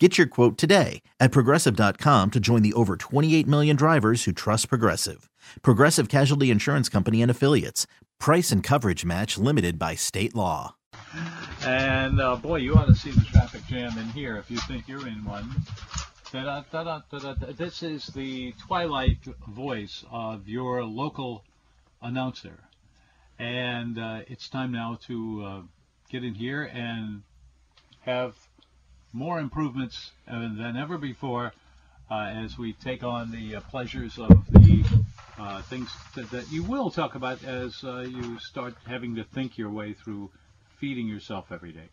Get your quote today at progressive.com to join the over 28 million drivers who trust Progressive. Progressive Casualty Insurance Company and Affiliates. Price and coverage match limited by state law. And uh, boy, you ought to see the traffic jam in here if you think you're in one. This is the twilight voice of your local announcer. And uh, it's time now to uh, get in here and have more improvements uh, than ever before uh, as we take on the uh, pleasures of the uh, things that, that you will talk about as uh, you start having to think your way through feeding yourself every day.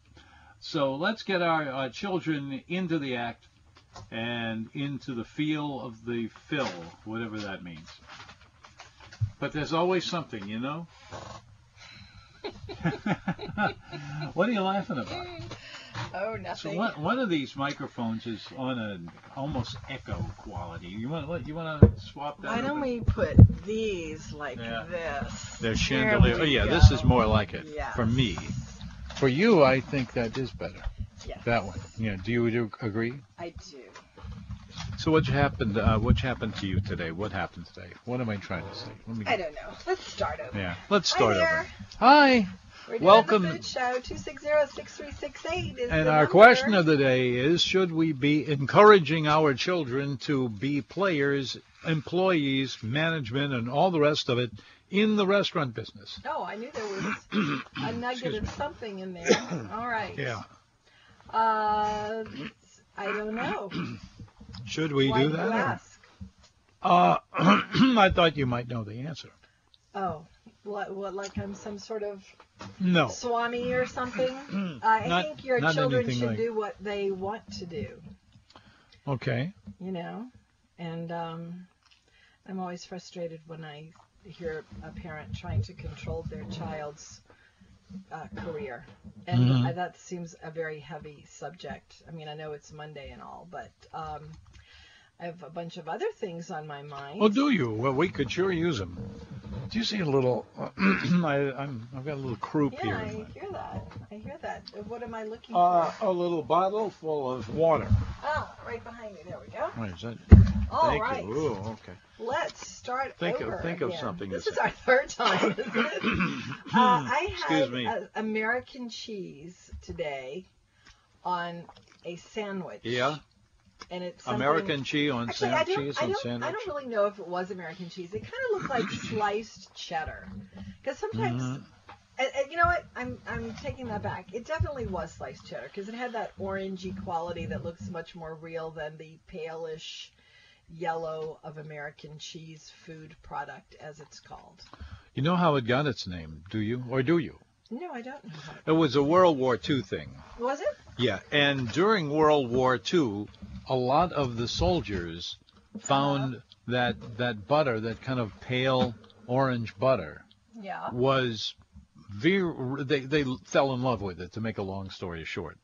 So let's get our uh, children into the act and into the feel of the fill, whatever that means. But there's always something, you know? what are you laughing about? Oh, nothing. So one, one of these microphones is on an almost echo quality. You want you want to swap that? Why don't over? we put these like Yeah. this? They're chandelier. Oh yeah, go. this is more like it Yes. for me. For you, I think that is better. Yes. That one. Yeah. Do you do agree? I do. So what happened? Uh, what happened to you today? What happened today? What am I trying to say? Let me. I don't know. Let's start over. Yeah. Let's Hi start there. over. Hi. We're doing Welcome. the Food Show. Two six zero six three six eight is And our number. question of the day is: Should we be encouraging our children to be players, employees, management, and all the rest of it in the restaurant business? Oh, I knew there was a nugget of something in there. All right. Yeah. Uh, I don't know. Should we Why do you that? or- ask? Uh, I thought you might know the answer. Oh, what? What? Like I'm some sort of No. Swami or something? Uh, I Not- think your children should like- do what they want to do. Okay. you know and um, i'm always frustrated when i hear a parent trying to control their child's uh, career and Mhm. I, that seems a very heavy subject i mean i know it's monday and all but um, i have a bunch of other things on my mind Well, do you? Well, we could sure use them. Do you see a little? I, I'm, I've got a little croup yeah here. i hear that i hear that what am i looking Uh, for a little bottle full of water. ah right behind me there we go Wait, is that? all thank right you. Ooh, okay. let's start Think of- over think of something this is our third time isn't it? Uh, I Excuse had me. American cheese today on a sandwich. Yeah. And it's something- American cheese on Actually, I sand, don't, cheese I on don't, sandwich. I don't really know if it was American cheese. It kind of looked like sliced cheddar. Because sometimes, Mhm. and, and you know what? I'm I'm taking that back. It definitely was sliced cheddar because it had that orangey quality that looks much more real than the palish yellow of American cheese food product, as it's called. You know how it got its name, do you? Or do you? No, I don't know. It was a World War II thing. Was it? Yeah, and during World War II, a lot of the soldiers found that that butter, that kind of pale orange butter, Yeah. was very, they, they fell in love with it, to make a long story short.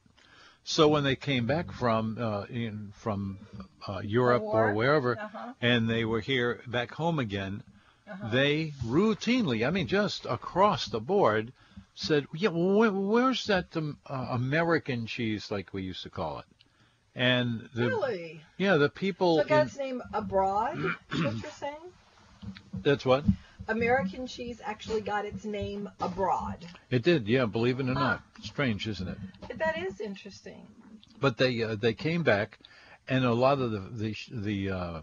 So when they came back from uh, in, from uh, Europe or wherever, Uh-huh. and they were here back home again, Uh-huh. they routinely, I mean, just across the board, said, "Yeah, wh- where's that um, uh, American cheese, like we used to call it?" And the really? yeah, the people So got in, its name abroad, is what you're saying? that's what American cheese actually got its name abroad. it did. Yeah, believe it or not, strange, isn't it? That is interesting. But they uh, they came back, and a lot of the the the uh,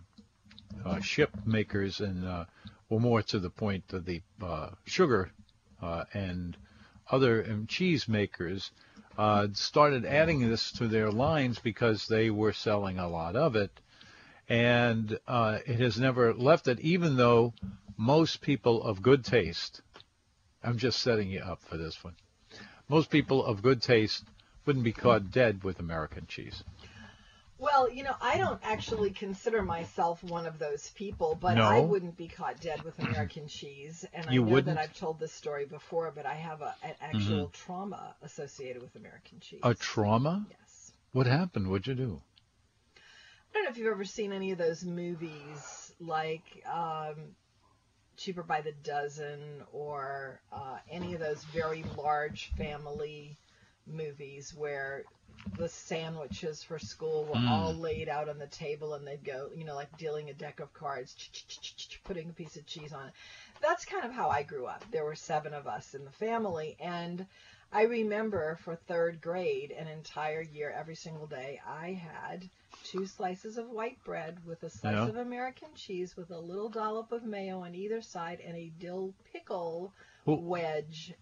uh, ship makers and uh, well more to the point of the uh, sugar uh, and other um, cheese makers uh, started adding this to their lines because they were selling a lot of it, and uh, it has never left it. Even though most people of good taste, I'm just setting you up for this one. Most people of good taste wouldn't be caught dead with American cheese. Well, you know, I don't actually consider myself one of those people, but No? I wouldn't be caught dead with American cheese. And You I know wouldn't? that I've told this story before, but I have a, an actual trauma associated with American cheese. A trauma? yes. What happened? What'd you do? I don't know if you've ever seen any of those movies like um, Cheaper by the Dozen or uh, any of those very large family movies where the sandwiches for school were Mm. all laid out on the table and they'd go, you know, like dealing a deck of cards, putting a piece of cheese on it. That's kind of how I grew up. There were seven of us in the family and I remember for third grade, an entire year, every single day, I had two slices of white bread with a slice Yeah. of American cheese with a little dollop of mayo on either side and a dill pickle wedge.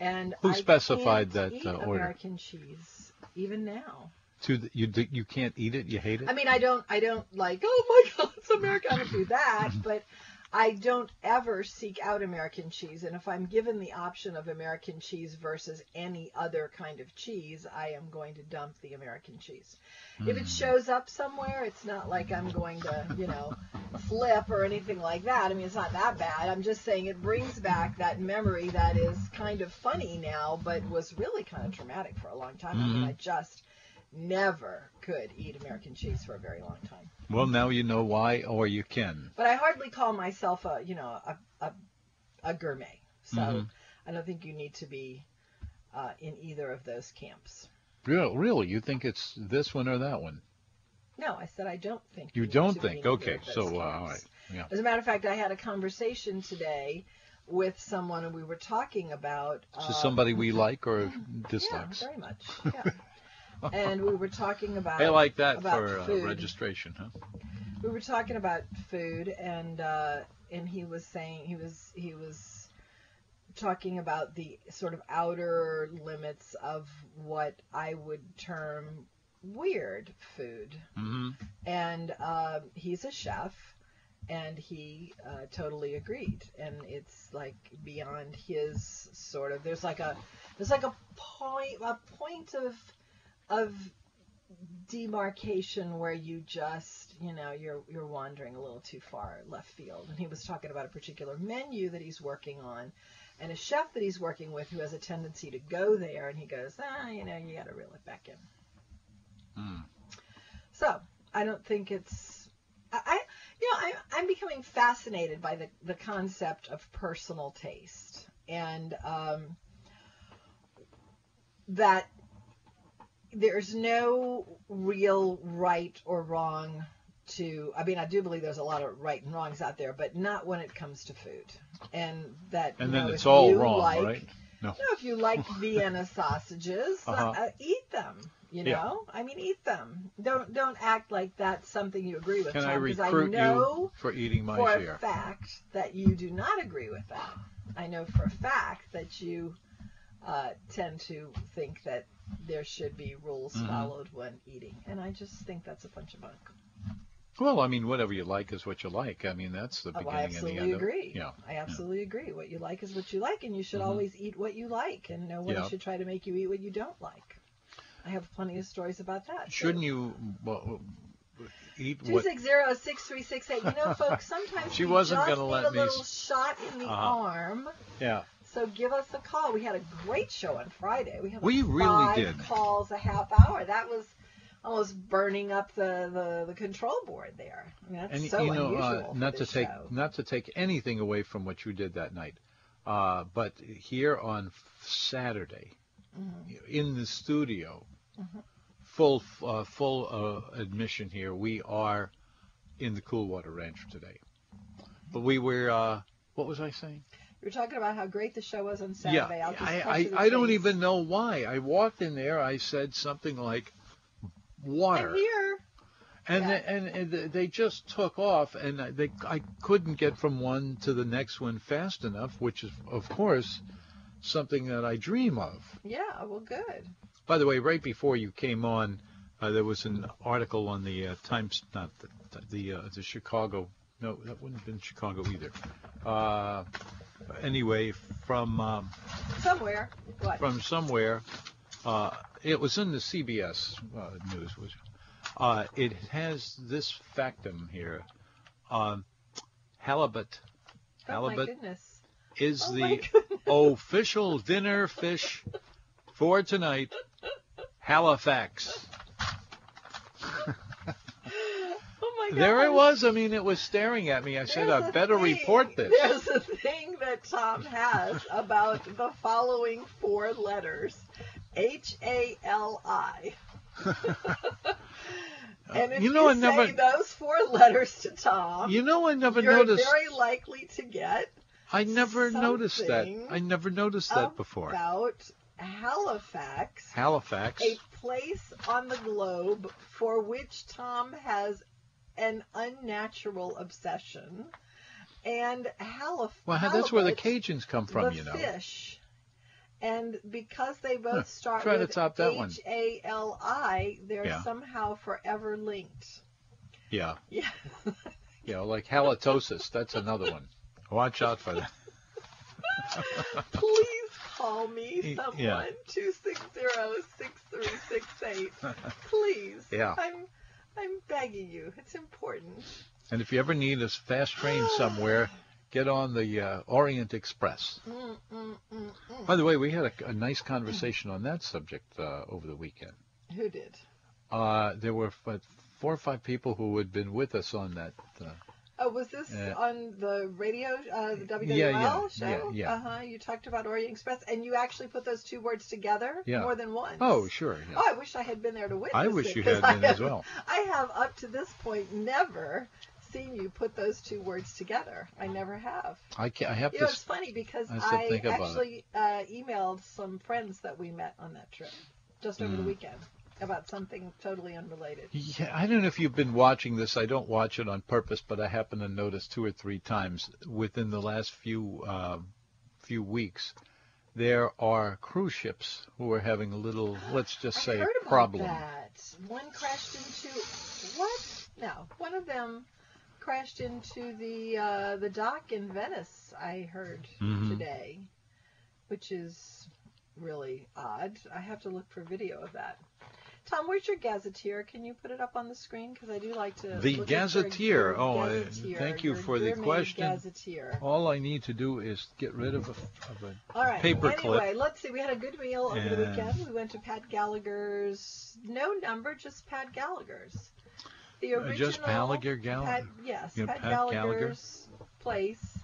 And Who I specified can't that, eat uh, order? American cheese even now. To the, you you can't eat it. You hate it. I mean, I don't, I don't like, oh my God, it's. I don't do that, but I don't ever seek out American cheese. And if I'm given the option of American cheese versus any other kind of cheese, I am going to dump the American cheese. If Hmm. it shows up somewhere, it's not like I'm going to, you know, flip or anything like that. I mean, it's not that bad. I'm just saying it brings back that memory that is kind of funny now, but was really kind of traumatic for a long time. I mean, Mhm. I just never could eat American cheese for a very long time. Well, now you know why, or you can. But I hardly call myself a, you know, a, a, a gourmet. So Mhm. I don't think you need to be uh, in either of those camps. Real, really, you think it's this one or that one? No, I said I don't think. You need don't think? in Okay, so uh, all right, yeah. As a matter of fact, I had a conversation today with someone, and we were talking about. Is Uh, this somebody we like or yeah, very much. Yeah. And we were talking about. I like that for uh, registration, huh? we were talking about food and uh, and he was saying he was he was talking about the sort of outer limits of what I would term weird food hmm and um, he's a chef and he uh, totally agreed and it's like beyond his sort of there's like a there's like a point a point of of demarcation where you just you know you're you're wandering a little too far left field. And he was talking about a particular menu that he's working on and a chef that he's working with who has a tendency to go there. And he goes ah you know you got to reel it back in. Mm. so I don't think it's I, I you know I, I'm becoming fascinated by the the concept of personal taste. And um, that there's no real right or wrong to I mean I do believe there's a lot of right and wrongs out there but not when it comes to food and that And then know, it's all wrong, like, right? No. no, if you like Vienna sausages, Uh-huh. uh, eat them. You Yeah. know, I mean, eat them. Don't don't act like that's something you agree with. Can I Tom, 'cause recruit I know you for eating my for share? a fact that you do not agree with that. I know for a fact that you uh, tend to think that there should be rules Mhm. followed when eating, and I just think that's a bunch of bunk. Well, I mean, whatever you like is what you like. I mean, that's the Oh, beginning I and the absolutely end. of- agree. Yeah. I absolutely agree. What you like is what you like, and you should Mhm. always eat what you like, and no one Yeah. should try to make you eat what you don't like. I have plenty of stories about that. Shouldn't you well, eat Two what? six zero six three six eight. You know, folks, sometimes She wasn't gonna need let a me little shot in the Uh-huh. arm. Yeah. So give us a call. We had a great show on Friday. We had We really five did. calls a half hour. That was almost burning up the, the, the control board there. I mean, that's And so you know, unusual uh, not to take show. not to take anything away from what you did that night, uh, but here on Saturday, Mhm. in the studio, Mhm. full uh, full uh, admission here, we are in the Coolwater Ranch today. But we were. Uh, what was I saying? You were talking about how great the show was on Saturday. Yeah, I, I, I don't even know why. I walked in there. I said something like water, I'm here. and yeah. they, and, and th- they just took off, and I- they I couldn't get from one to the next one fast enough, which is of course something that I dream of. Yeah, well, good. By the way, right before you came on, uh, there was an article on the uh, Times, not the the, uh, the Chicago. No, that wouldn't have been Chicago either. Anyway, from um, Somewhere. What? from somewhere. Uh, it was in the CBS uh, news, was Uh, it has this factum here. Um, halibut. Oh my Halibut goodness. is Oh my the goodness. official dinner fish for tonight. Halifax. Oh my god. There it was. I mean, it was staring at me. I said, I better thing- report this. There's a thing that Tom has about the following four letters H A L I. And if You you, know, I say never- those four letters to Tom, You know, I never you're noticed. very likely to get I never noticed that. I never noticed that before. about Halifax, Halifax. a place on the globe for which Tom has an unnatural obsession. And Halifax. Well, that's where the Cajuns come from, you know. fish. And because they both Huh, start try to with top that. H A L I, they're Yeah. somehow forever linked. Yeah. Yeah. You know, like halitosis. That's another one. Watch out for that. Please call me someone yeah. two six zero six three six eight. Please. Yeah. I'm I'm begging you. It's important. And if you ever need a fast train somewhere, get on the uh, Orient Express. Mm, mm, mm, mm. By the way, we had a, a nice conversation on that subject uh, over the weekend. Who did? Uh, there were four or five people who had been with us on that. Uh, Oh, was this Yeah. on the radio, uh, the WWL Yeah, yeah, show? yeah, yeah. Uh huh. You talked about Orient Express, and you actually put those two words together Yeah. more than once. oh, sure. Yeah. Oh, I wish I had been there to witness it. I wish it, you had been as well. I have up to this point never seen you put those two words together. I never have. I, ca I have You to. know, it's funny because I I, think about it. actually uh, emailed some friends that we met on that trip just over the Mm. weekend about something totally unrelated. Yeah, I don't know if you've been watching this. I don't watch it on purpose, but I happen to notice two or three times within the last few uh, few weeks there are cruise ships who are having a little, let's just say, heard about problem. that. One crashed into what? No, one of them crashed into the uh, the dock in Venice. I heard Mhm. today, which is really odd. I have to look for video of that. Tom, where's your gazetteer? Can you put it up on the screen? Because I do like to. The look at your gazetteer. Oh, I- gazetteer, thank you for the question. Gazetteer. All I need to do is get rid of a, of a All right. paper anyway, clip. let's see. We had a good meal over the weekend. We went to Pat Gallagher's. No number, just Pat Gallagher's. The Uh, original. just Gallagher Gallagher? Pat, yes, Yeah, Pat, Pat Gallagher. Gallagher's place.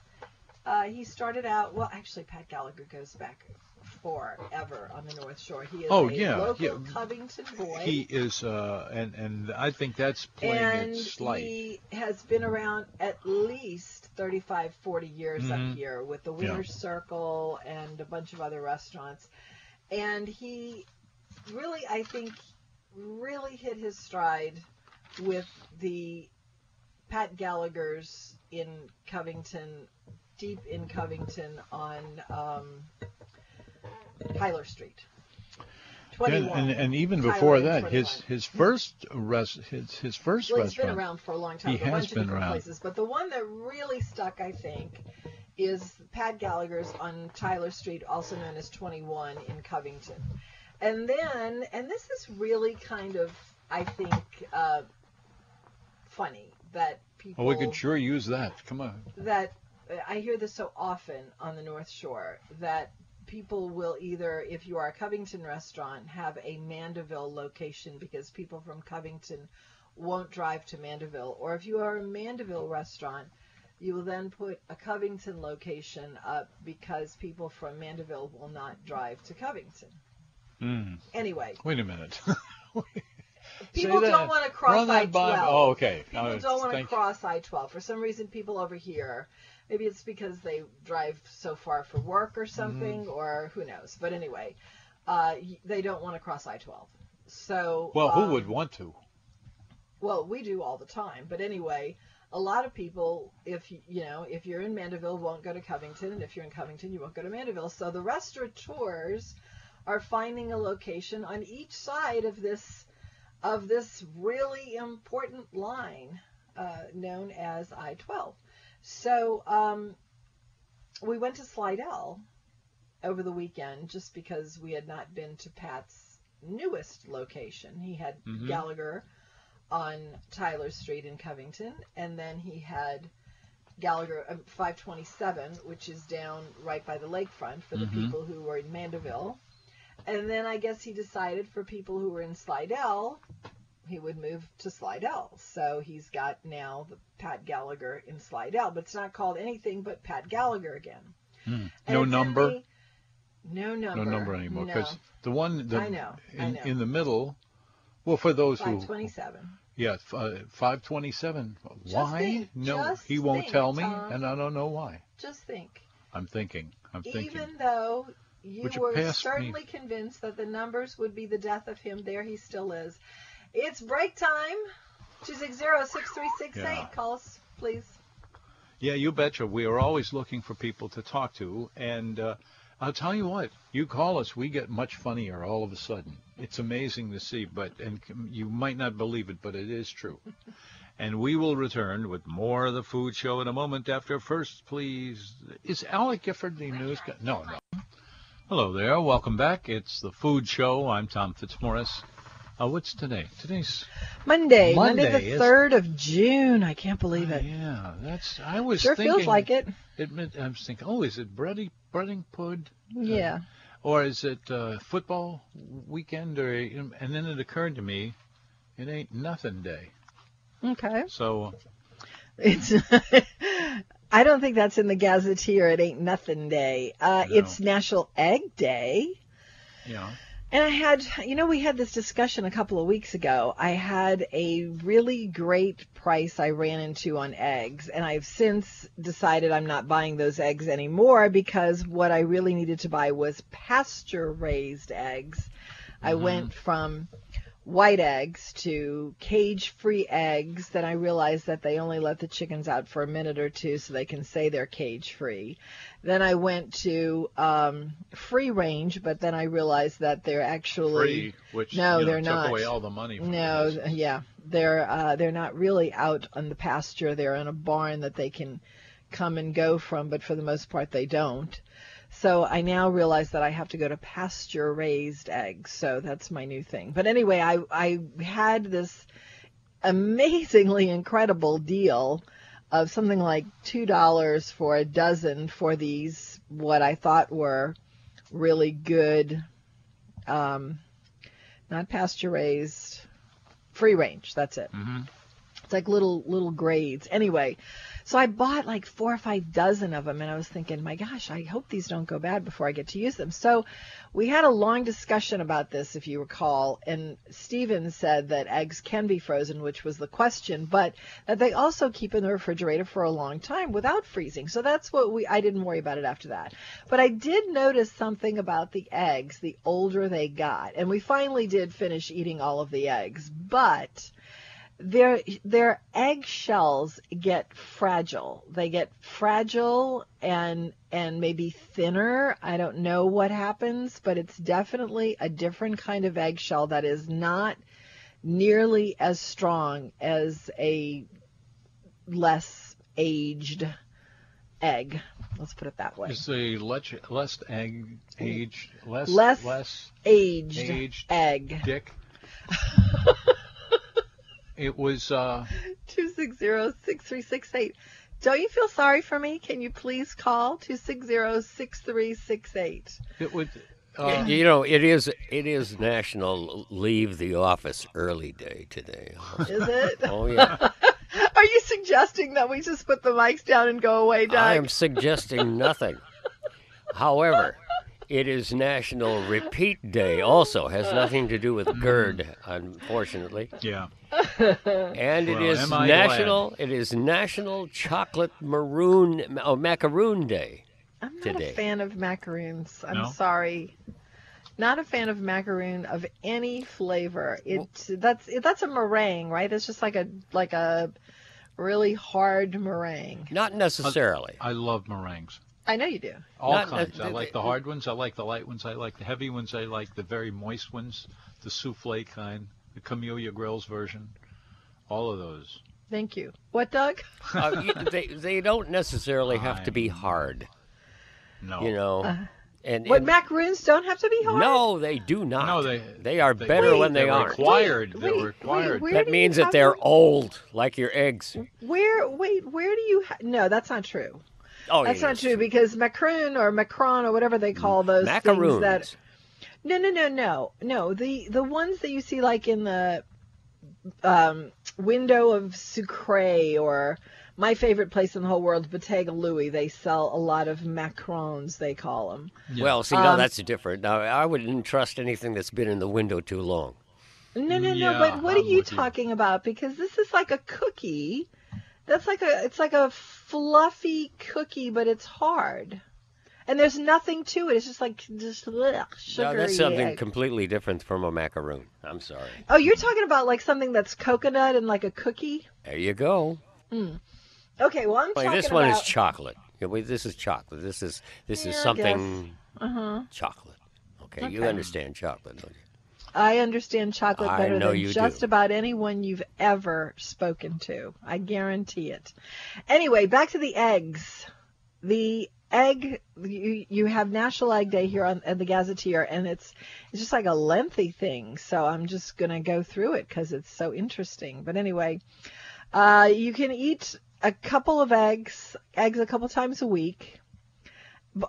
Uh, he started out. Well, actually, Pat Gallagher goes back forever on the North Shore. He is Oh, a yeah, local yeah. Covington boy. He is, uh, and and I think that's playing and it slight. he has been around at least 35, 40 years Mhm. up here with the Yeah. Winner's Circle and a bunch of other restaurants. And he really, I think, really hit his stride with the Pat Gallagher's in Covington, deep in Covington on um, Tyler Street. And, 21. and, and even Tyler before that, his his first res, his his first Well, he's been around for a long time. He has been around. places, but the one that really stuck, I think, is Pat Gallagher's on Tyler Street, also known as 21 in Covington. And then, and this is really kind of, I think, uh, funny that people Well, we could sure use that. Come on. that I hear this so often on the North Shore that people will either, if you are a Covington restaurant, have a Mandeville location because people from Covington won't drive to Mandeville, or if you are a Mandeville restaurant, you will then put a Covington location up because people from Mandeville will not drive to Covington. Mm. Anyway, Wait a minute. people that. don't want to cross Run I-12. Oh, okay. People don't want to cross I-12. For some reason, people over here, maybe it's because they drive so far for work or something, Mm-hmm. or who knows. But anyway, uh, they don't want to cross I-12. So Well, um, who would want to? Well, we do all the time. But anyway, a lot of people, if you you know, if you're in Mandeville, won't go to Covington, and if you're in Covington, you won't go to Mandeville. So the restaurateurs are finding a location on each side of this of this really important line uh, known as I-12. So um, we went to Slidell over the weekend just because we had not been to Pat's newest location. He had Mhm. Gallagher on Tyler Street in Covington, and then he had Gallagher uh, 527, which is down right by the lakefront for the Mhm. people who were in Mandeville. And then I guess he decided for people who were in Slidell, he would move to Slidell. So he's got now the Pat Gallagher in Slidell, but it's not called anything but Pat Gallagher again. Hmm. No number. no number. No number anymore. No. Because the one the, I know, I in, know. in the middle. Well, for those who 527. Yeah, f- uh, 527. Just Why? think, no, he won't think, tell me, Tom. and I don't know why. Just think. I'm thinking. I'm thinking. Even though you you were pass me- certainly convinced that the numbers would be the death of him, there he still is. It's break time. 260-6368. Yeah. Call us, please. Yeah, you betcha. We are always looking for people to talk to, and uh, I'll tell you what. You call us, we get much funnier all of a sudden. It's amazing to see, but and you might not believe it, but it is true. and we will return with more of the food show in a moment. After first, please, is Alec Gifford the news guy? No, no. Hello there. Welcome back. It's the food show. I'm Tom Fitzmaurice. Uh, what's today? Today's Monday, Monday, Monday the 3rd of June. I can't believe it. Yeah, that's. I was Sure thinking. feels like it. It meant, I was thinking, oh, is it breading, breading pud? Yeah. Or is it uh, football weekend? Or and then it occurred to me, it ain't nothing day. Okay. So It's. I don't think that's in the Gazetteer. It ain't nothing day. Uh, No. It's National Egg Day. know, And I had, you know, we had this discussion a couple of weeks ago. I had a really great price I ran into on eggs, and I've since decided I'm not buying those eggs anymore because what I really needed to buy was pasture raised eggs. I mm-hmm. went from white eggs to cage free eggs. Then I realized that they only let the chickens out for a minute or two so they can say they're cage free. Then I went to um, free range, but then I realized that they're actually free, which No, you know, they're took not. away all the money. From no, the yeah, they're uh, they're not really out on the pasture. They're in a barn that they can come and go from, but for the most part they don't. So I now realize that I have to go to pasture raised eggs. So that's my new thing. But anyway, I I had this amazingly incredible deal of something like two dollars for a dozen for these what I thought were really good um, not pasture raised free range that's it Mhm. it's like little little grades anyway so i bought like four or five dozen of them and i was thinking my gosh i hope these don't go bad before i get to use them. So we had a long discussion about this if you recall and steven said that eggs can be frozen which was the question but that they also keep in the refrigerator for a long time without freezing. So that's what we i didn't worry about it after that. But i did notice something about the eggs the older they got and we finally did finish eating all of the eggs but their their egg shells get fragile. They get fragile and and maybe thinner. I don't know what happens, but it's definitely a different kind of eggshell that is not nearly as strong as a less aged egg. Let's put it that way. Is the less, less egg aged less Less less Aged, aged egg. dick? it was. uh Two six zero six three six eight. Don't you feel sorry for me? Can you please call two six zero six three six eight? It would. Uh, you know, it is it is National Leave the Office Early Day today. Is it? Oh yeah, Are you suggesting that we just put the mics down and go away, Doug? I am suggesting nothing. However, it is National Repeat Day. Also, has uh. nothing to do with GERD, mm. unfortunately. yeah. And it Well, is am I National. It is National Chocolate Maroon oh, Macaroon Day. I'm not today. a fan of macaroons. I'm No? sorry. Not a fan of macaroon of any flavor. It that's it, that's a meringue, right? It's just like a like a really hard meringue. Not necessarily. I love meringues. I know you do. All Not- kinds. uh, I like the hard ones. I like the light ones. I like the heavy ones. I like the very moist ones, the souffle kind, the Camellia Grills version. All of those. Thank you. What, Doug? Uh, you- they they don't necessarily have to be hard. No. You know, Uh-huh. And, What and- macaroons don't have to be hard? No, they do not. No, they- they are they- better Wait, when they They're aren't. required. Wait, They're required. where that do means you that have they're them? old, like your eggs. Where? Wait, where do you? Ha- no, that's not true. Oh, That's yeah, not it's true because macaroon or macron or whatever they call those things Macaroons. that. No, no, no, no, no. The the ones that you see like in the um, window of Sucre or my favorite place in the whole world, Bottega Louie. They sell a lot of macarons. They call them. Well, see, now Um, that's different. Now, I wouldn't trust anything that's been in the window too long. No, no, no. But what I'm are you with you. talking about? Because this is like a cookie. That's like a. It's like a fluffy cookie, but it's hard. And there's nothing to it. It's just like just ugh, No, that's something egg. completely different from a macaroon. I'm sorry. Oh, you're talking about like something that's coconut and like a cookie. There you go. Okay, well I'm Wait, talking this one about. is chocolate. This is chocolate. This is this is Yeah, I something Uh huh. chocolate. Okay, you understand chocolate, don't you? I understand chocolate better than just do. about anyone you've ever spoken to. I guarantee it. Anyway, back to the eggs. The egg you, you have National Egg Day here on at the Gazetteer, and it's it's just like a lengthy thing. So I'm just gonna go through it because it's so interesting. But anyway, uh, you can eat a couple of eggs, eggs a couple times a week.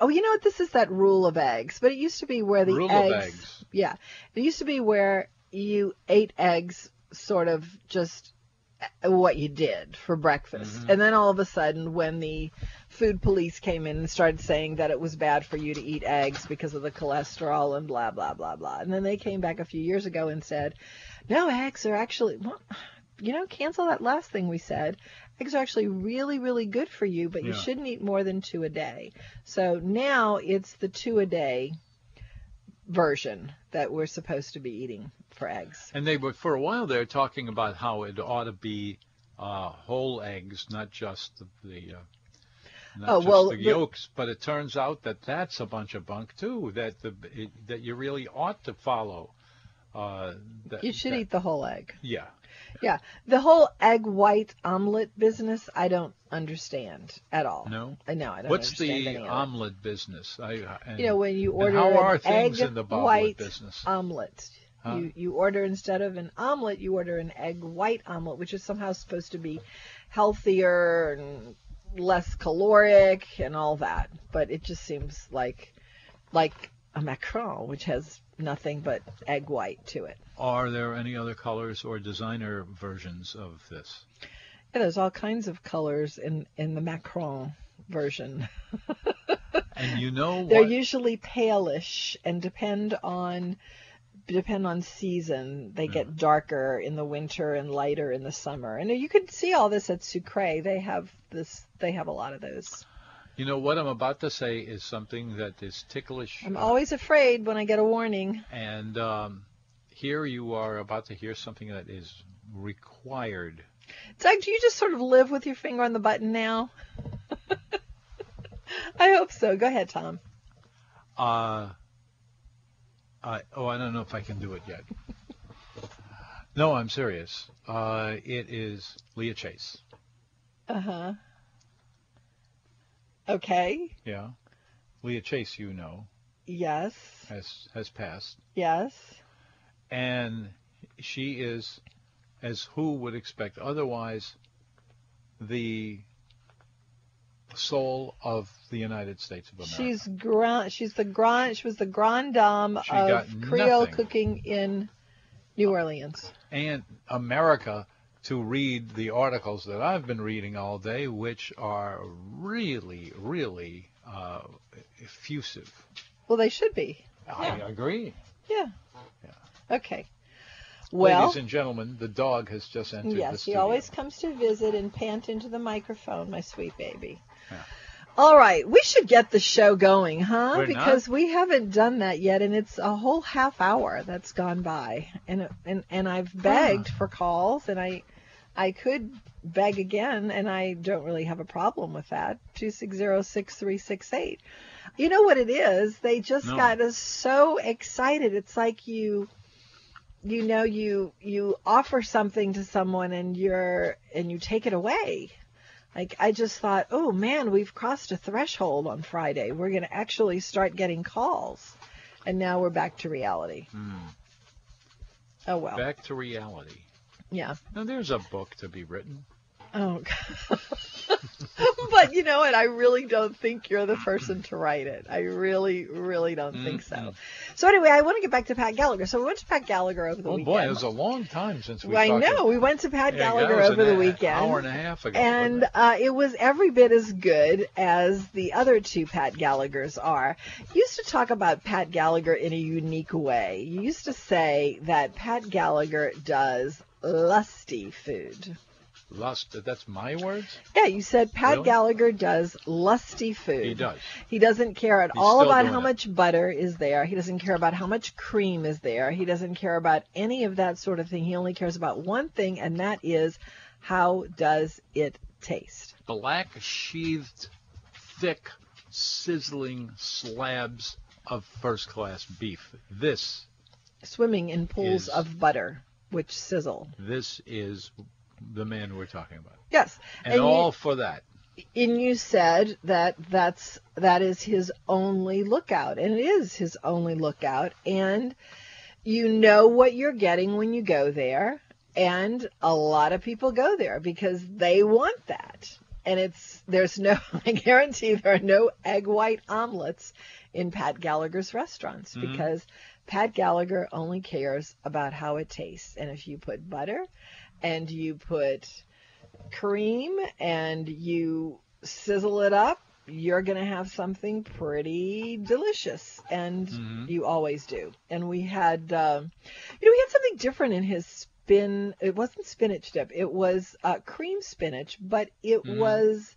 Oh, you know what? This is that rule of eggs, but it used to be where the Rule eggs, of eggs. Yeah, it used to be where you ate eggs sort of just uh, what you did for breakfast. Mm-hmm. And then all of a sudden, when the food police came in and started saying that it was bad for you to eat eggs because of the cholesterol and blah, blah, blah, blah. And then they came back a few years ago and said, no, eggs are actually, well, you know, cancel that last thing we said. Eggs are actually really, really good for you, but you shouldn't eat more than two a day. So now it's the two a day version that we're supposed to be eating for eggs. And they were for a while there talking about how it ought to be uh, whole eggs, not just the, the uh, not Oh, just well, the yolks. But it turns out that that's a bunch of bunk too. That the it, that you really ought to follow. Uh, that, You should that- eat the whole egg. Yeah. Yeah. The whole egg white omelet business, I don't understand at all. No. I know. I don't What's the any of it. omelet business? I, You know, when you order how are an things egg in the white business? omelet, Huh? you you order instead of an omelet, you order an egg white omelet, which is somehow supposed to be healthier and less caloric and all that. But it just seems like like a macaron, which has nothing but egg white to it. Are there any other colors or designer versions of this? Yeah, there's all kinds of colors in in the macaron version. And you know They're usually palish and depend on depend on season. They Mm. get darker in the winter and lighter in the summer. And you can see all this at Sucre. They have this. They have a lot of those. You know what I'm about to say is something that is ticklish. I'm always afraid when I get a warning. And um, here you are about to hear something that is required. Doug, do you just sort of live with your finger on the button now? I hope so. Go ahead, Tom. Uh, I, oh, I don't know if I can do it yet. no, I'm serious. Uh, it is Leah Chase. Uh huh. Okay. Yeah. Leah Chase, you know, Yes. has has passed. Yes. and she is, as who would expect otherwise, the soul of the United States of America. She's grand. She's the grand. She was the grand dame She of Creole nothing. cooking in New Orleans. and America to read the articles that I've been reading all day, which are really, really uh, effusive. Well, they should be. I agree. Yeah. Yeah. Okay. Well, Ladies and gentlemen, the dog has just entered the yes, he always comes to visit and pant into the microphone, my sweet baby. Yeah. All right, we should get the show going, huh? We're not? because we haven't done that yet, and it's a whole half hour that's gone by, and and and I've begged for calls, and I I could beg again, and I don't really have a problem with that. Two six zero six three six eight. You know what it is? They just No. got us so excited. It's like you you know you you offer something to someone and you're and you take it away Like I just thought, oh man, we've crossed a threshold on Friday. We're going to actually start getting calls, and now we're back to reality. Hmm. Oh well, Back to reality. Yeah. Now there's a book to be written. Oh, God. but you know what? I really don't think you're the person to write it. I really, really don't think so. So anyway, I want to get back to Pat Gallagher. So we went to Pat Gallagher over the Oh weekend. Oh boy, it was a long time since we. I know. We went to Pat Yeah, Gallagher over the a- weekend. Hour and a half ago. and it? uh, it was every bit as good as the other two Pat Gallaghers are. You used to talk about Pat Gallagher in a unique way. You used to say that Pat Gallagher does lusty food. Lust. That's my words. Yeah, you said Pat Really? Gallagher does lusty food. He does. He doesn't care at He's all about how it. much butter is there. He doesn't care about how much cream is there. He doesn't care about any of that sort of thing. He only cares about one thing, and that is how does it taste? Black sheathed, thick, sizzling slabs of first class beef. This, Swimming in pools of butter, which sizzle. this is the man we're talking about, Yes, and, you- all for that. and you said that that's that is his only lookout. And it is his only lookout. And you know what you're getting when you go there. And a lot of people go there because they want that. And it's there's no i guarantee there are no egg white omelets in pat gallagher's restaurants mm-hmm. because pat gallagher only cares about how it tastes and if you put butter and you put cream and you sizzle it up, you're going to have something pretty delicious. And Mhm. you always do. And we had, um, you know, we had something different in his spin. It wasn't spinach dip, it was uh, cream spinach, but it Mhm. was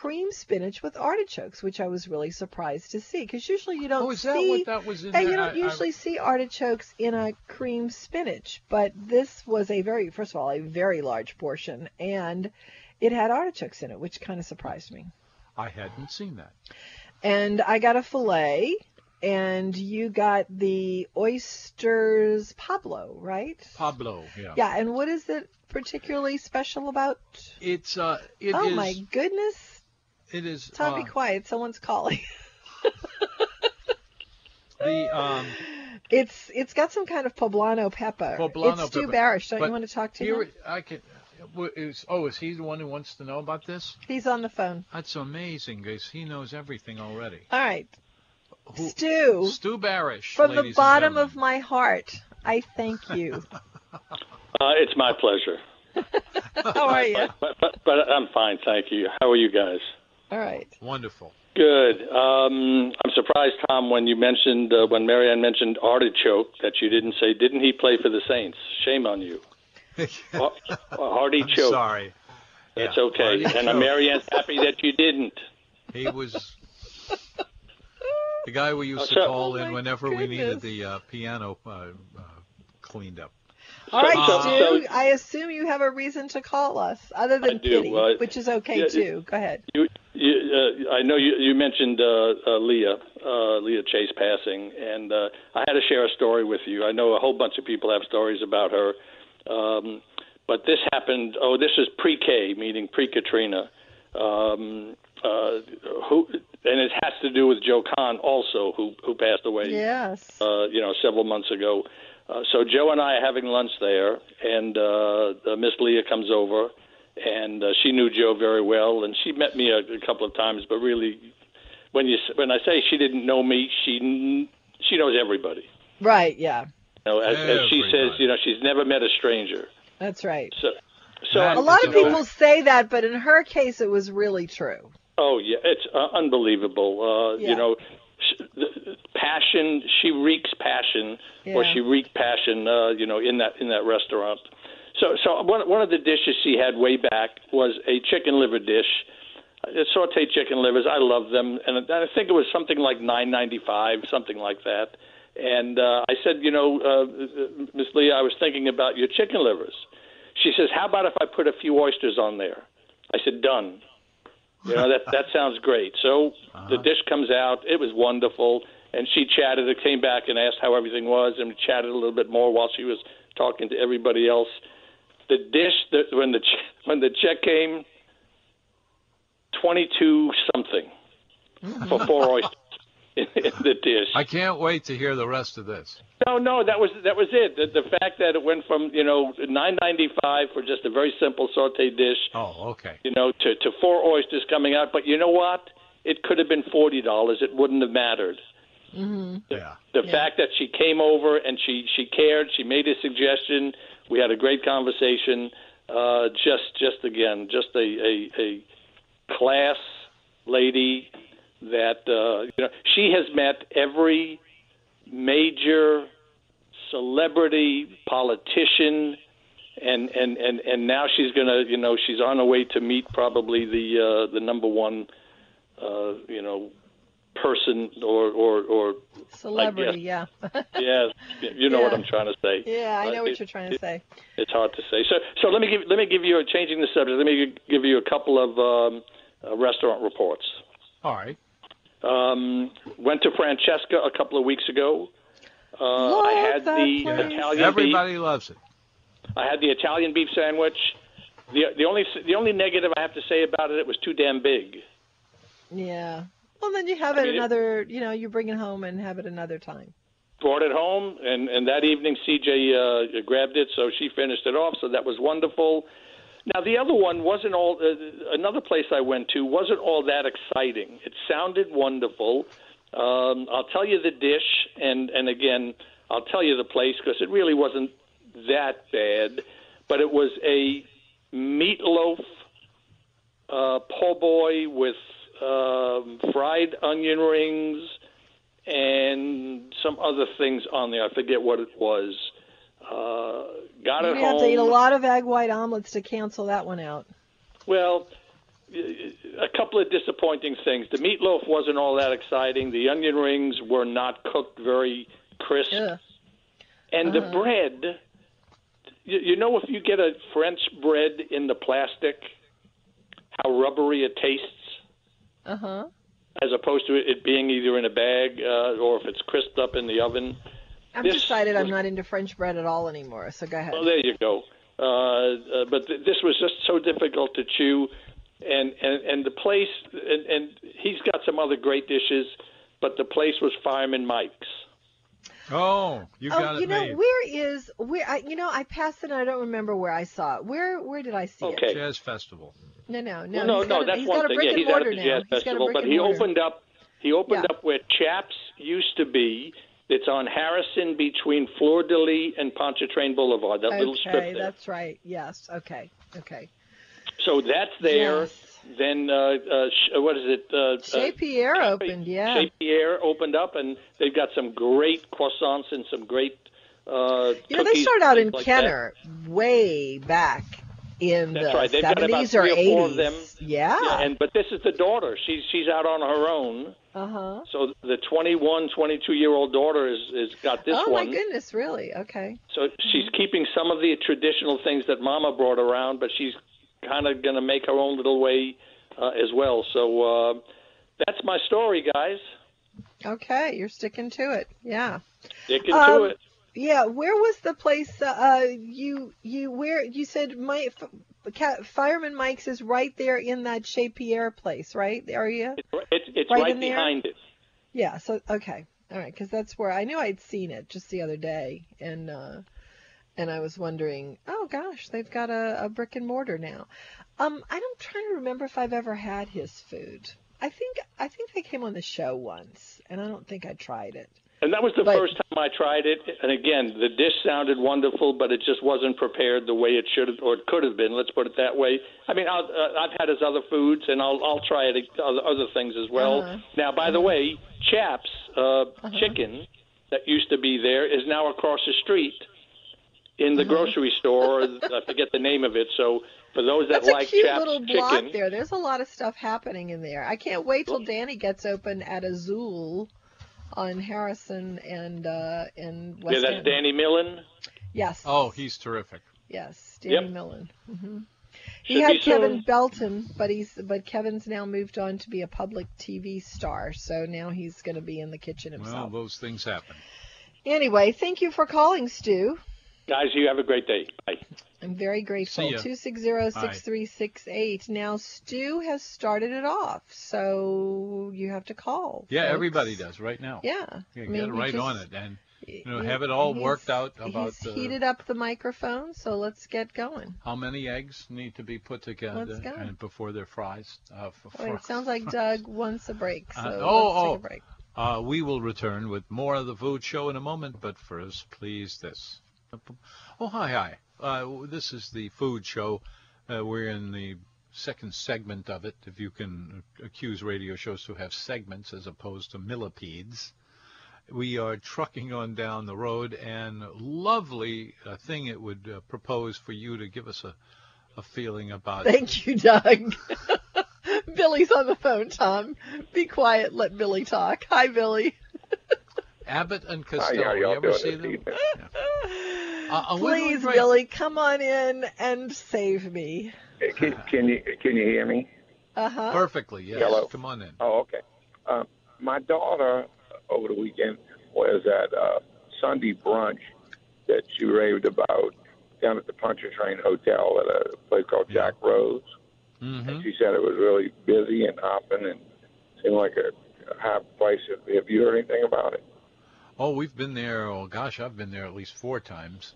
cream spinach with artichokes, which I was really surprised to see because usually you don't Oh, is that see. what that was in Yeah, you don't I- usually see artichokes in a cream spinach, but this was a very, first of all, a very large portion, and it had artichokes in it, which kind of surprised me. I hadn't seen that. And I got a fillet, and you got the oysters Pablo, right? Pablo, yeah. Yeah, and what is it particularly special about? It's uh, it oh is- my goodness! It is Tom, uh, be quiet. Someone's calling. the um. It's it's got some kind of poblano pepper. Poblano it's Stu pepper. Barish. Don't But you want to talk to Here, him? I can. Is, oh, is he the one who wants to know about this? He's on the phone. That's amazing, because he knows everything already. All right, Who, Stu, Stu Barish. from the bottom of my heart, I thank you. Uh, it's my pleasure. How are you? But, but, but I'm fine, thank you. How are you guys? All right. Wonderful. Good. Um, I'm surprised, Tom, when you mentioned, uh, when Marianne mentioned artichoke, that you didn't say, didn't he play for the Saints? Shame on you. Har- Hardy I'm sorry. That's Yeah, okay. Hardy and. Marianne's happy that you didn't. He was the guy we used to So- call Oh, in my whenever we needed the uh, piano uh, uh, cleaned up. All right, so- Stu. so- I assume you have a reason to call us, other than I do. pity, Uh, which is okay yeah, too. Go ahead. You, you, uh, I know you, you mentioned uh, uh, Leah, uh, Leah Chase passing, and uh, I had to share a story with you. I know a whole bunch of people have stories about her, um, but this happened. Oh, this is pre-K, meaning pre-Katrina. Um, uh, who, and it has to do with Joe Kahn also, who who passed away Yes. uh, you know, several months ago. Uh, so Joe and I are having lunch there, and uh, uh, Miss Leah comes over, and uh, she knew Joe very well, and she met me a, a couple of times. But really, when you s- when I say she didn't know me, she kn- she knows everybody. Right. Yeah. You know, as, as she says, you know, she's never met a stranger. That's right. So, so a lot of a- people say that, but in her case, it was really true. Oh yeah, it's uh, unbelievable. Uh, Yeah. You know, sh- the, passion. She reeks passion, yeah. or she reeked passion. Uh, you know, in that in that restaurant. So, so one one of the dishes she had way back was a chicken liver dish. Uh, Sauteed chicken livers, I love them, and I think it was something like nine ninety five, something like that. And uh, I said, you know, uh, Miss Lee, I was thinking about your chicken livers. She says, how about if I put a few oysters on there? I said, done. You know that that sounds great. So the dish comes out. It was wonderful, and she chatted. It came back and asked how everything was, and we chatted a little bit more while she was talking to everybody else. The dish that when the ch- when the check came, twenty-two something for four oysters in, in the dish. I can't wait to hear the rest of this. No, no, that was that was it. The, the fact that it went from you know nine ninety-five for just a very simple sauté dish, Oh, okay. you know, to to four oysters coming out. But you know what? It could have been forty dollars. It wouldn't have mattered. Mm-hmm. Yeah. The Yeah. fact that she came over and she she cared, she made a suggestion. We had a great conversation. Uh, just just again, just a a, a class lady that uh, you know she has met every major celebrity politician and and and and now she's gonna you know she's on her way to meet probably the uh the number one uh you know person or or or Celebrity, yeah. yeah you know what i'm trying to say yeah, I Uh, know what it- you're trying to say. it's hard to say so so let me give let me give you a changing the subject let me give you a couple of um uh, restaurant reports All right. um went to francesca a couple of weeks ago uh, I had that the place. Italian beef. Everybody loves it. I had the Italian beef sandwich. The the only the only negative I have to say about it, it was too damn big. Yeah. Well, then you have it mean, another, you know, you bring it home and have it another time. Brought it home, and and that evening CJ uh, grabbed it, so she finished it off. So that was wonderful. Now the other one wasn't all. Uh, another place I went to wasn't all that exciting. It sounded wonderful. Um, I'll tell you the dish, and and again, I'll tell you the place because it really wasn't that bad. But it was a meatloaf uh, po' boy with um, fried onion rings and some other things on there. I forget what it was. Uh, got You it have to eat a lot of egg white omelets to cancel that one out. Well, a couple of disappointing things. The meatloaf wasn't all that exciting. The onion rings were not cooked very crisp. Ugh. And the Uh-huh. bread, you, you know, if you get a French bread in the plastic, how rubbery it tastes, Uh huh. as opposed to it being either in a bag uh, or if it's crisped up in the oven. I'm This decided I'm not into French bread at all anymore. So go ahead. Well, there you go. Uh, uh, but th- this was just so difficult to chew, and and and the place, and, and he's got some other great dishes, but the place was Fireman Mike's. Oh, you oh, got oh, it you know made. where is where? I, you know, I passed it. and I don't remember where I saw it. Where where did I see Okay. it? Jazz Festival. No, no, no. Well, no, no, a, that's one thing. Yeah, he's at the jazz He's got a festival, but he mortar. opened up. He opened Yeah. up where Chaps used to be. It's on Harrison between Fleur de Lis and Pontchartrain Boulevard. That little strip Okay, there. that's right. Yes. Okay. Okay. So that's there. Yes. Then uh, uh, sh- what is it? Uh, Chez uh, Pierre opened. Yeah. Chez Pierre opened up, and they've got some great croissants and some great. Uh, You know, they started out in like that. Kenner way back in That's the right. They've got about 70s or three or 80s. four of them. Yeah. Yeah, and but this is the daughter. She's she's out on her own. uh huh. So the 21, 22 year old daughter is is got this Oh one. my goodness, really? Okay. So she's keeping some of the traditional things that Mama brought around, but she's kind of going to make our own little way uh, as well. So uh, that's my story, guys. Okay, you're sticking to it. Yeah. Sticking Um, to it. Yeah, where was the place uh, uh you you where you said my Fireman Mike's is right there in that Chez Pierre place, right? Are you? It's, it's, it's right right, in there? behind it. Yeah, so okay. All right, cuz that's where I knew I'd seen it just the other day and uh and I was wondering, oh gosh, they've got a, a brick and mortar now. Um I'm trying to remember if I've ever had his food. I think I think they came on the show once and I don't think I tried it. And that was the But- first time I tried it. And again, the dish sounded wonderful, but it just wasn't prepared the way it should have or it could have been. Let's put it that way. I mean, I'll, uh, I've had his other foods, and I'll I'll try it other other things as well. Uh-huh. Now, by the way, Chaps uh, Chicken that used to be there is now across the street in the Uh-huh. grocery store. I forget the name of it. So for those that That's like a cute Chaps little block Chicken, there. There's a lot of stuff happening in there. I can't wait till Danny gets open at Azul on Harrison and uh and West yeah, that's End. Danny Millen. Yes. Oh, he's terrific. yes, Danny Yep. Millen. hmm He had Kevin soon. Belton, but he's but Kevin's now moved on to be a public TV star, so now he's going to be in the kitchen himself. Well, those things happen. Anyway, thank you for calling, Stu. Guys, you have a great day. Bye. I'm very grateful. See 260-6368. Now, Stu has started it off, so you have to call. Yeah, folks. everybody does right now. Yeah. Yeah, get mean, right just- on it and you know, have it all worked out about, He's uh, heated up the microphone, so let's get going. how many eggs need to be put together Let's go. and before they're fries. Uh, for, Wait, for- it sounds like Doug wants a break, so Uh, let's oh, take oh. a break. Uh, we will return with more of the food show in a moment, but first, please, this. Oh, hi, hi. Uh, this is the food show. Uh, we're in the second segment of it, if you can accuse radio shows to have segments as opposed to millipedes. We are trucking on down the road, and lovely uh, thing it would uh, propose for you to give us a, a feeling about. Thank you, Doug. Billy's on the phone, Tom. Be quiet, let Billy talk. Hi, Billy. Abbott and Costello. how you ever see this them? Evening? Uh, uh, we're doing Please, great. Billy, come on in and save me. Can, can you can you hear me? Uh huh. Perfectly, yes. Hello. Come on in. Oh, okay. Um, my daughter over the weekend was at a Sunday brunch that she raved about down at the Pontchartrain Hotel at a place called Yeah. Jack Rose. hmm She said it was really busy and hopping and seemed like a, a high place. Have you heard anything about it? Oh, we've been there. Oh gosh, I've been there at least four times.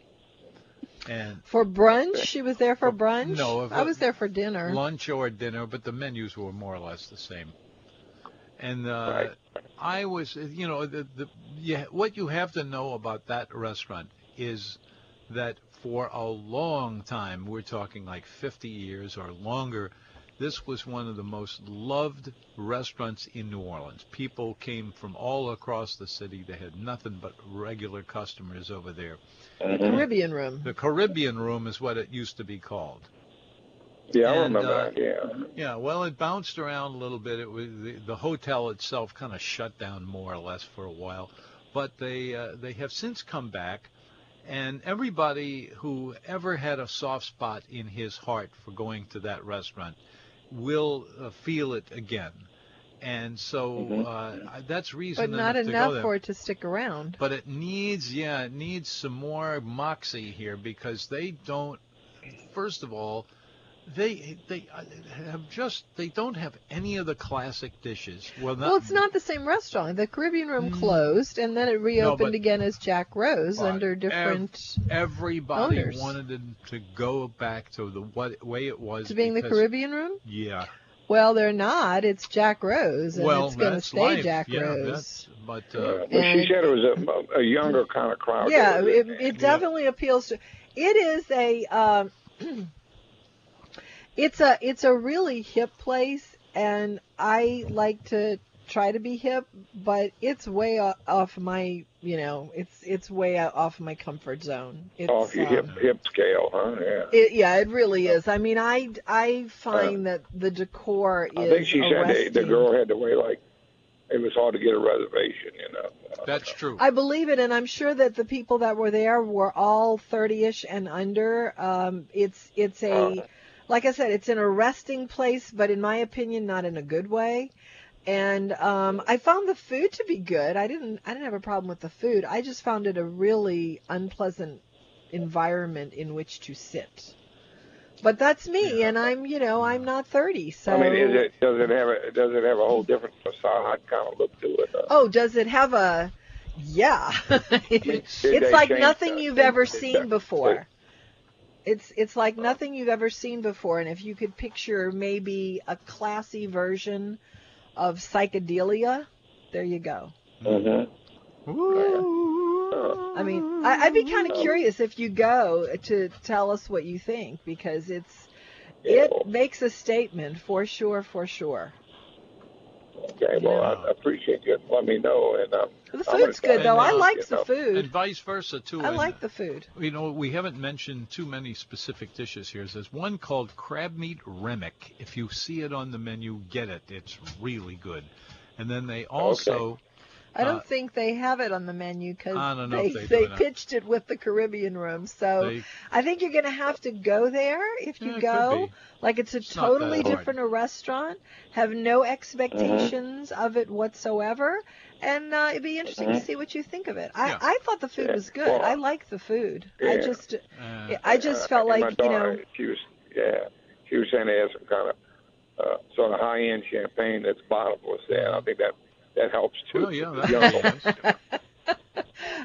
And For brunch? She was there for For- brunch? no, if I was there for dinner. lunch or dinner, but the menus were more or less the same. And uh, Right. I was, you know, the, the yeah, what you have to know about that restaurant is that for a long time, we're talking like 50 years or longer, this was one of the most loved restaurants in New Orleans. People came from all across the city. They had nothing but regular customers over there. The Caribbean room. The Caribbean Room is what it used to be called. Yeah, I remember uh, that. Yeah. Yeah, well, it bounced around a little bit. It was the, the hotel itself kind of shut down more or less for a while, but they uh, they have since come back, and everybody who ever had a soft spot in his heart for going to that restaurant will uh, feel it again, and so uh, that's reason But not enough to go enough there. for it to stick around. But it needs, yeah, it needs some more moxie here because they don't. First of all, they they uh, have just they don't have any of the classic dishes. Well, not, Well, it's not the same restaurant. The Caribbean room closed, and then it reopened but- again as Jack Rose under different Everybody owners. wanted to, to go back to the what way it was. to being the Caribbean room. Yeah. Well, they're not. It's Jack Rose, and well, it's going to stay life. Jack yeah, Rose. That's, but Uh, uh, but she said it was a, a younger kind of crowd. Yeah, it, it definitely appeals to. It is a. Um, it's a it's a really hip place, and I like to try to be hip, but it's way off my you know it's it's way off my comfort zone. It's, off your um, hip hip scale, huh? Yeah. It, yeah, it really is. I mean, I I find that the decor is. I think she said the, the girl had to wait like it was hard to get a reservation, you know. that's true. I believe it, and I'm sure that the people that were there were all 30ish and under. Um, it's it's a, like I said, it's an arresting place, but in my opinion, not in a good way. And um, I found the food to be good. I didn't I didn't have a problem with the food. I just found it a really unpleasant environment in which to sit. But that's me, and I'm you know I'm not 30, so. I mean, is it does it have a does it have a whole different facade kind of look to it? Uh, Oh, does it have a? Yeah, it's like nothing that? you've ever seen before. It's it's like nothing you've ever seen before, and if you could picture maybe a classy version of psychedelia, there you go. mhm. I mean, I, I'd be kind of curious if you go to tell us what you think because it's it makes a statement for sure, for sure. Okay, well, I, I appreciate you letting me know, and um, The food's good though. I like the know, food. and vice versa too. I and- like the food. You know, we haven't mentioned too many specific dishes here. There's one called crab meat remick. If you see it on the menu, get it. It's really good. And then they also, I don't Uh, think they have it on the menu because I don't know they, if they they pitched it with the Caribbean room. So they, I think you're going to have to go there if you Yeah, go. Like it's a It's totally different a restaurant. Have no expectations of it whatsoever, and uh, it'd be interesting to Mhm. see what you think of it. I, Yeah. I thought the food Yeah. was good. Well, I like the food. I just Uh, I just Uh, felt and like my you know she was yeah, she was saying they had some kind of uh, sort of high end champagne that's bottomless there. And I think that that helps too. well, yeah, for young.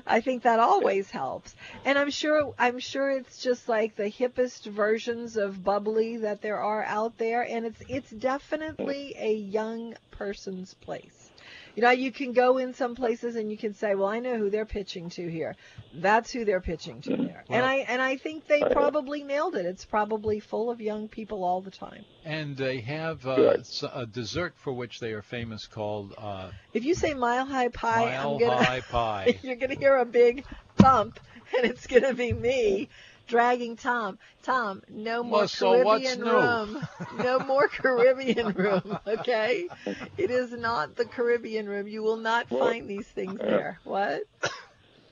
I think that always helps. And I'm sure I'm sure it's just like the hippest versions of bubbly that there are out there and it's it's definitely a young person's place. You know, you can go in some places and you can say, "Well, I know who they're pitching to here." That's who they're pitching to mm-hmm. There. and I and I think they Right. probably nailed it. It's probably full of young people all the time. and they have uh, Good. s- a dessert for which they are famous called uh, If you say Mile High Pie, Mile I'm gonna High Pie. you're gonna hear a big thump, and it's gonna be me dragging Tom. Tom, no more Well, so Caribbean new? room. No more Caribbean room. Okay, it is not the Caribbean room. You will not Well, find these things uh, there. What?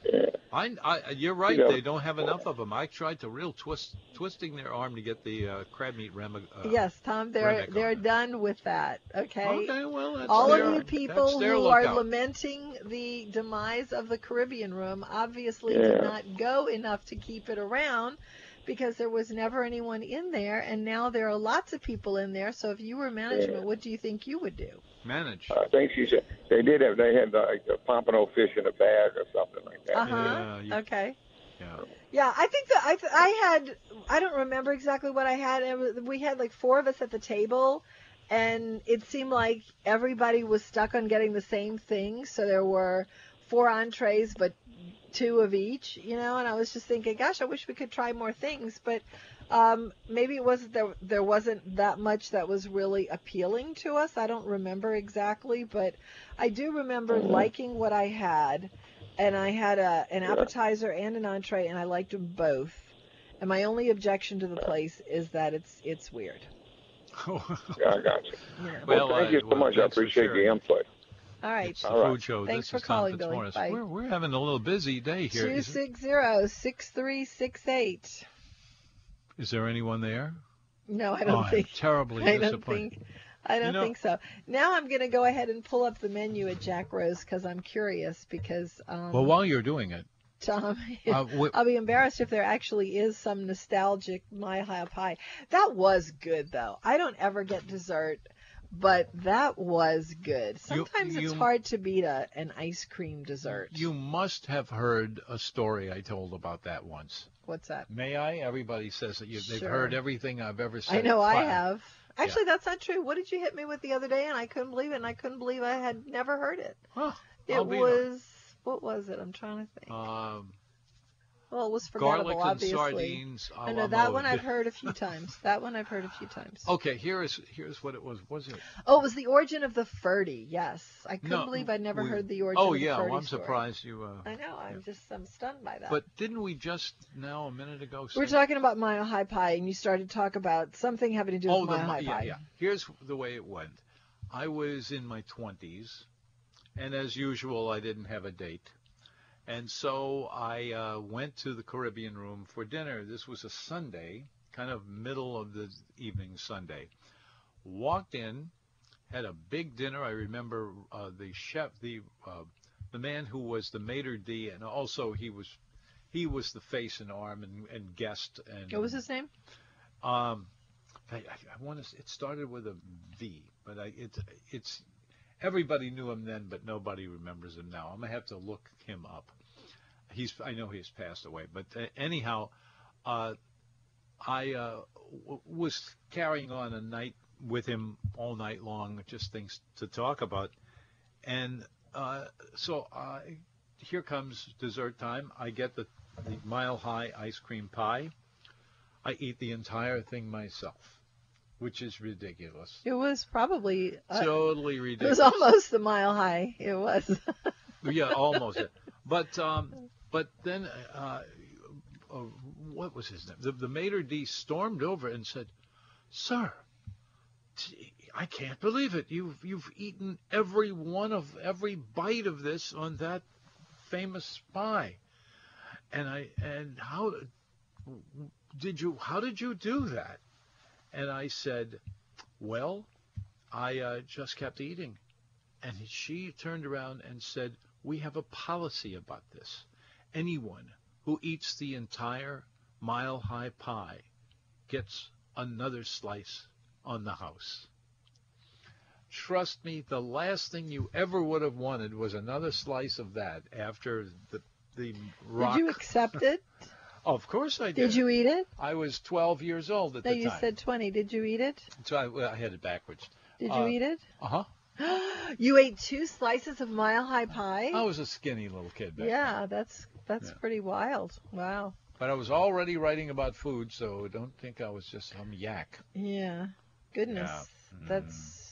Yeah. I, I, you're right. You know- they don't have enough of them. I tried to real twist, twisting their arm to get the uh, crab meat rem. Uh, yes, Tom, they're they're it. done with that. Okay. Okay, well, that's All their, of you people their who are lamenting the demise of the Caribbean room obviously did not go enough to keep it around because there was never anyone in there and now there are lots of people in there. So if you were management, Yeah. what do you think you would do? Manage. I think she said they did have they had like a pompano fish in a bag or something like that. Uh-huh. Yeah, Okay. yeah. Yeah, I think that I th- I had I don't remember exactly what I had. It was, we had like four of us at the table, and it seemed like everybody was stuck on getting the same thing. So there were four entrees, but two of each, you know. And I was just thinking, gosh, I wish we could try more things, but um, maybe it wasn't there. There wasn't that much that was really appealing to us. I don't remember exactly, but I do remember Mhm. liking what I had and I had a an Yeah. appetizer and an entree, and I liked them both. And my only objection to the place is that it's it's weird. Yeah, I got you. You know. Well, Well, thank I- you so well, much. I appreciate sure. the input. All right, It's the All right. food show. Thanks this for is Tom calling, Billy. Fitzmorris. Bye. We're, we're having a little busy day here. two Is, six zero six three six eight. is there anyone there? No, I oh, don't I'm think. terribly I don't disappointed. think. I don't know- think so. Now I'm gonna go ahead and pull up the menu at Jack Rose because I'm curious. Because um, Well, while you're doing it, Tom, uh, we, I'll be embarrassed if there actually is some nostalgic Mile High Pie. That was good though. I don't ever get dessert, but that was good. You- Sometimes it's hard to beat a an ice cream dessert. you must have heard a story I told about that once. What's that? May I? Everybody says that you, they've heard everything I've ever said. I know I have. Actually, that's not true. What did you hit me with the other day? And I couldn't believe it. And I couldn't believe I had never heard it. Huh, It was what was it? I'm trying to think. Um, well, it was forgettable, garlic and obviously. sardines. I know that one. I've heard a few times. That one I've heard a few times. Okay, here is here's what it was. Was it? Oh, it was the origin of the Ferdi. Yes, I couldn't No, believe I'd never we- heard the origin. Oh of the yeah, well, I'm story. surprised you. Uh, I know. I'm just I'm stunned by that. but didn't we just now a minute ago? we're talking about Mile High Pie, and you started to talk about something having to do oh, with the, Mile mi- High yeah, Pie. yeah. Here's the way it went. I was in my 20s, and as usual, I didn't have a date. And so I uh, went to the Caribbean room for dinner. This was a Sunday, kind of middle of the evening Sunday. Walked in, had a big dinner. I remember uh, the chef, the uh, the man who was the maitre d, and also he was he was the face and arm and, and guest. And What was his name? um, I, I, I want to. It started with a V, but I, it's it's everybody knew him then, but nobody remembers him now. I'm gonna have to look him up. He's I know he's passed away, but uh, anyhow, uh, I uh, w- was carrying on a night with him all night long, just things to talk about, and uh, so I, here comes dessert time. I get the, the mile high ice cream pie. I eat the entire thing myself, which is ridiculous. It was probably. Uh, totally ridiculous. it was almost the Mile High. It was. yeah, almost. But um, but then uh, uh, what was his name? The, the maitre d stormed over and said, "Sir, I can't believe it. You've you've eaten every one of every bite of this on that famous pie." And I and how did you how did you do that? And I said, "Well, I uh, just kept eating." And she turned around and said, We have a policy about this. Anyone who eats the entire mile high pie gets another slice on the house. Trust me, the last thing you ever would have wanted was another slice of that after the the rock. Did you accept it? of course I did. Did you eat it? I was 12 years old at No, the you said 20. Did you eat it? so I, well, I had it backwards. Did you Uh, eat it? Uh huh. you ate two slices of Mile High Pie? I was a skinny little kid back then. yeah, that's that's Yeah. pretty wild. Wow. But I was already writing about food, so don't think I was just some yak. Yeah. Goodness. Yeah. That's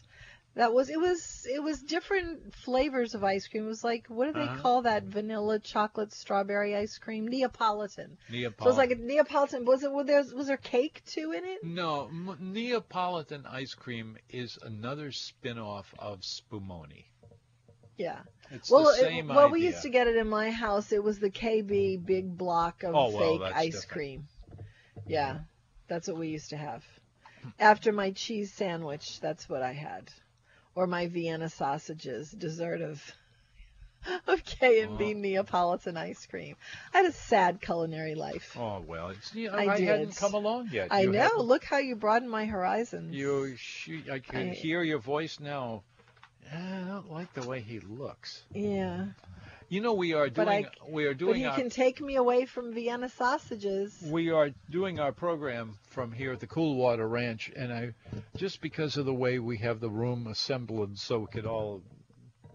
that was it was it was different flavors of ice cream. It was like what do they Uh-huh. call that vanilla chocolate strawberry ice cream? Neapolitan. Neapolitan. So it was like a Neapolitan. Was it was there was there cake too in it? No, M- Neapolitan ice cream is another spin-off of Spumoni. Yeah. It's Well, it- well, idea. we used to get it in my house. It was the KB mm. big block of Oh, well, fake ice different. cream. Yeah, that's what we used to have. After my cheese sandwich, that's what I had, or my Vienna sausages, dessert of of K and B Oh. Neapolitan ice cream. I had a sad culinary life. Oh well, it's, you know, I I, hadn't come along yet. I You know. haven't- Look how you broadened my horizons. You, I can I- hear your voice now. I don't like the way he looks. yeah, You know, we are doing I- we are doing. but he our can take me away from Vienna sausages. we are doing our program from here at the Coolwater Ranch, and I just because of the way we have the room assembled so we could all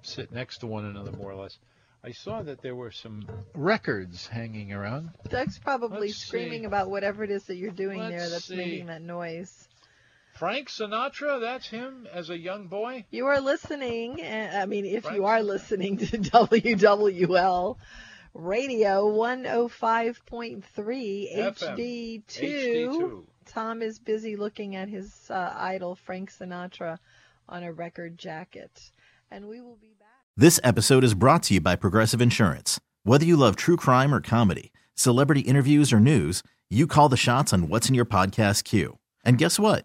sit next to one another more or less. I saw that there were some records hanging around. Doug's probably Let's screaming see. about whatever it is that you're doing there Let's that's see. making that noise. Frank Sinatra, that's him as a young boy. You are listening, I mean, if Right. you are listening to WWL Radio 105.3 FM, HD2. HD2. Tom is busy looking at his uh, idol, Frank Sinatra, on a record jacket. And we will be back. This episode is brought to you by Progressive Insurance. Whether you love true crime or comedy, celebrity interviews or news, you call the shots on what's in your podcast queue. And guess what?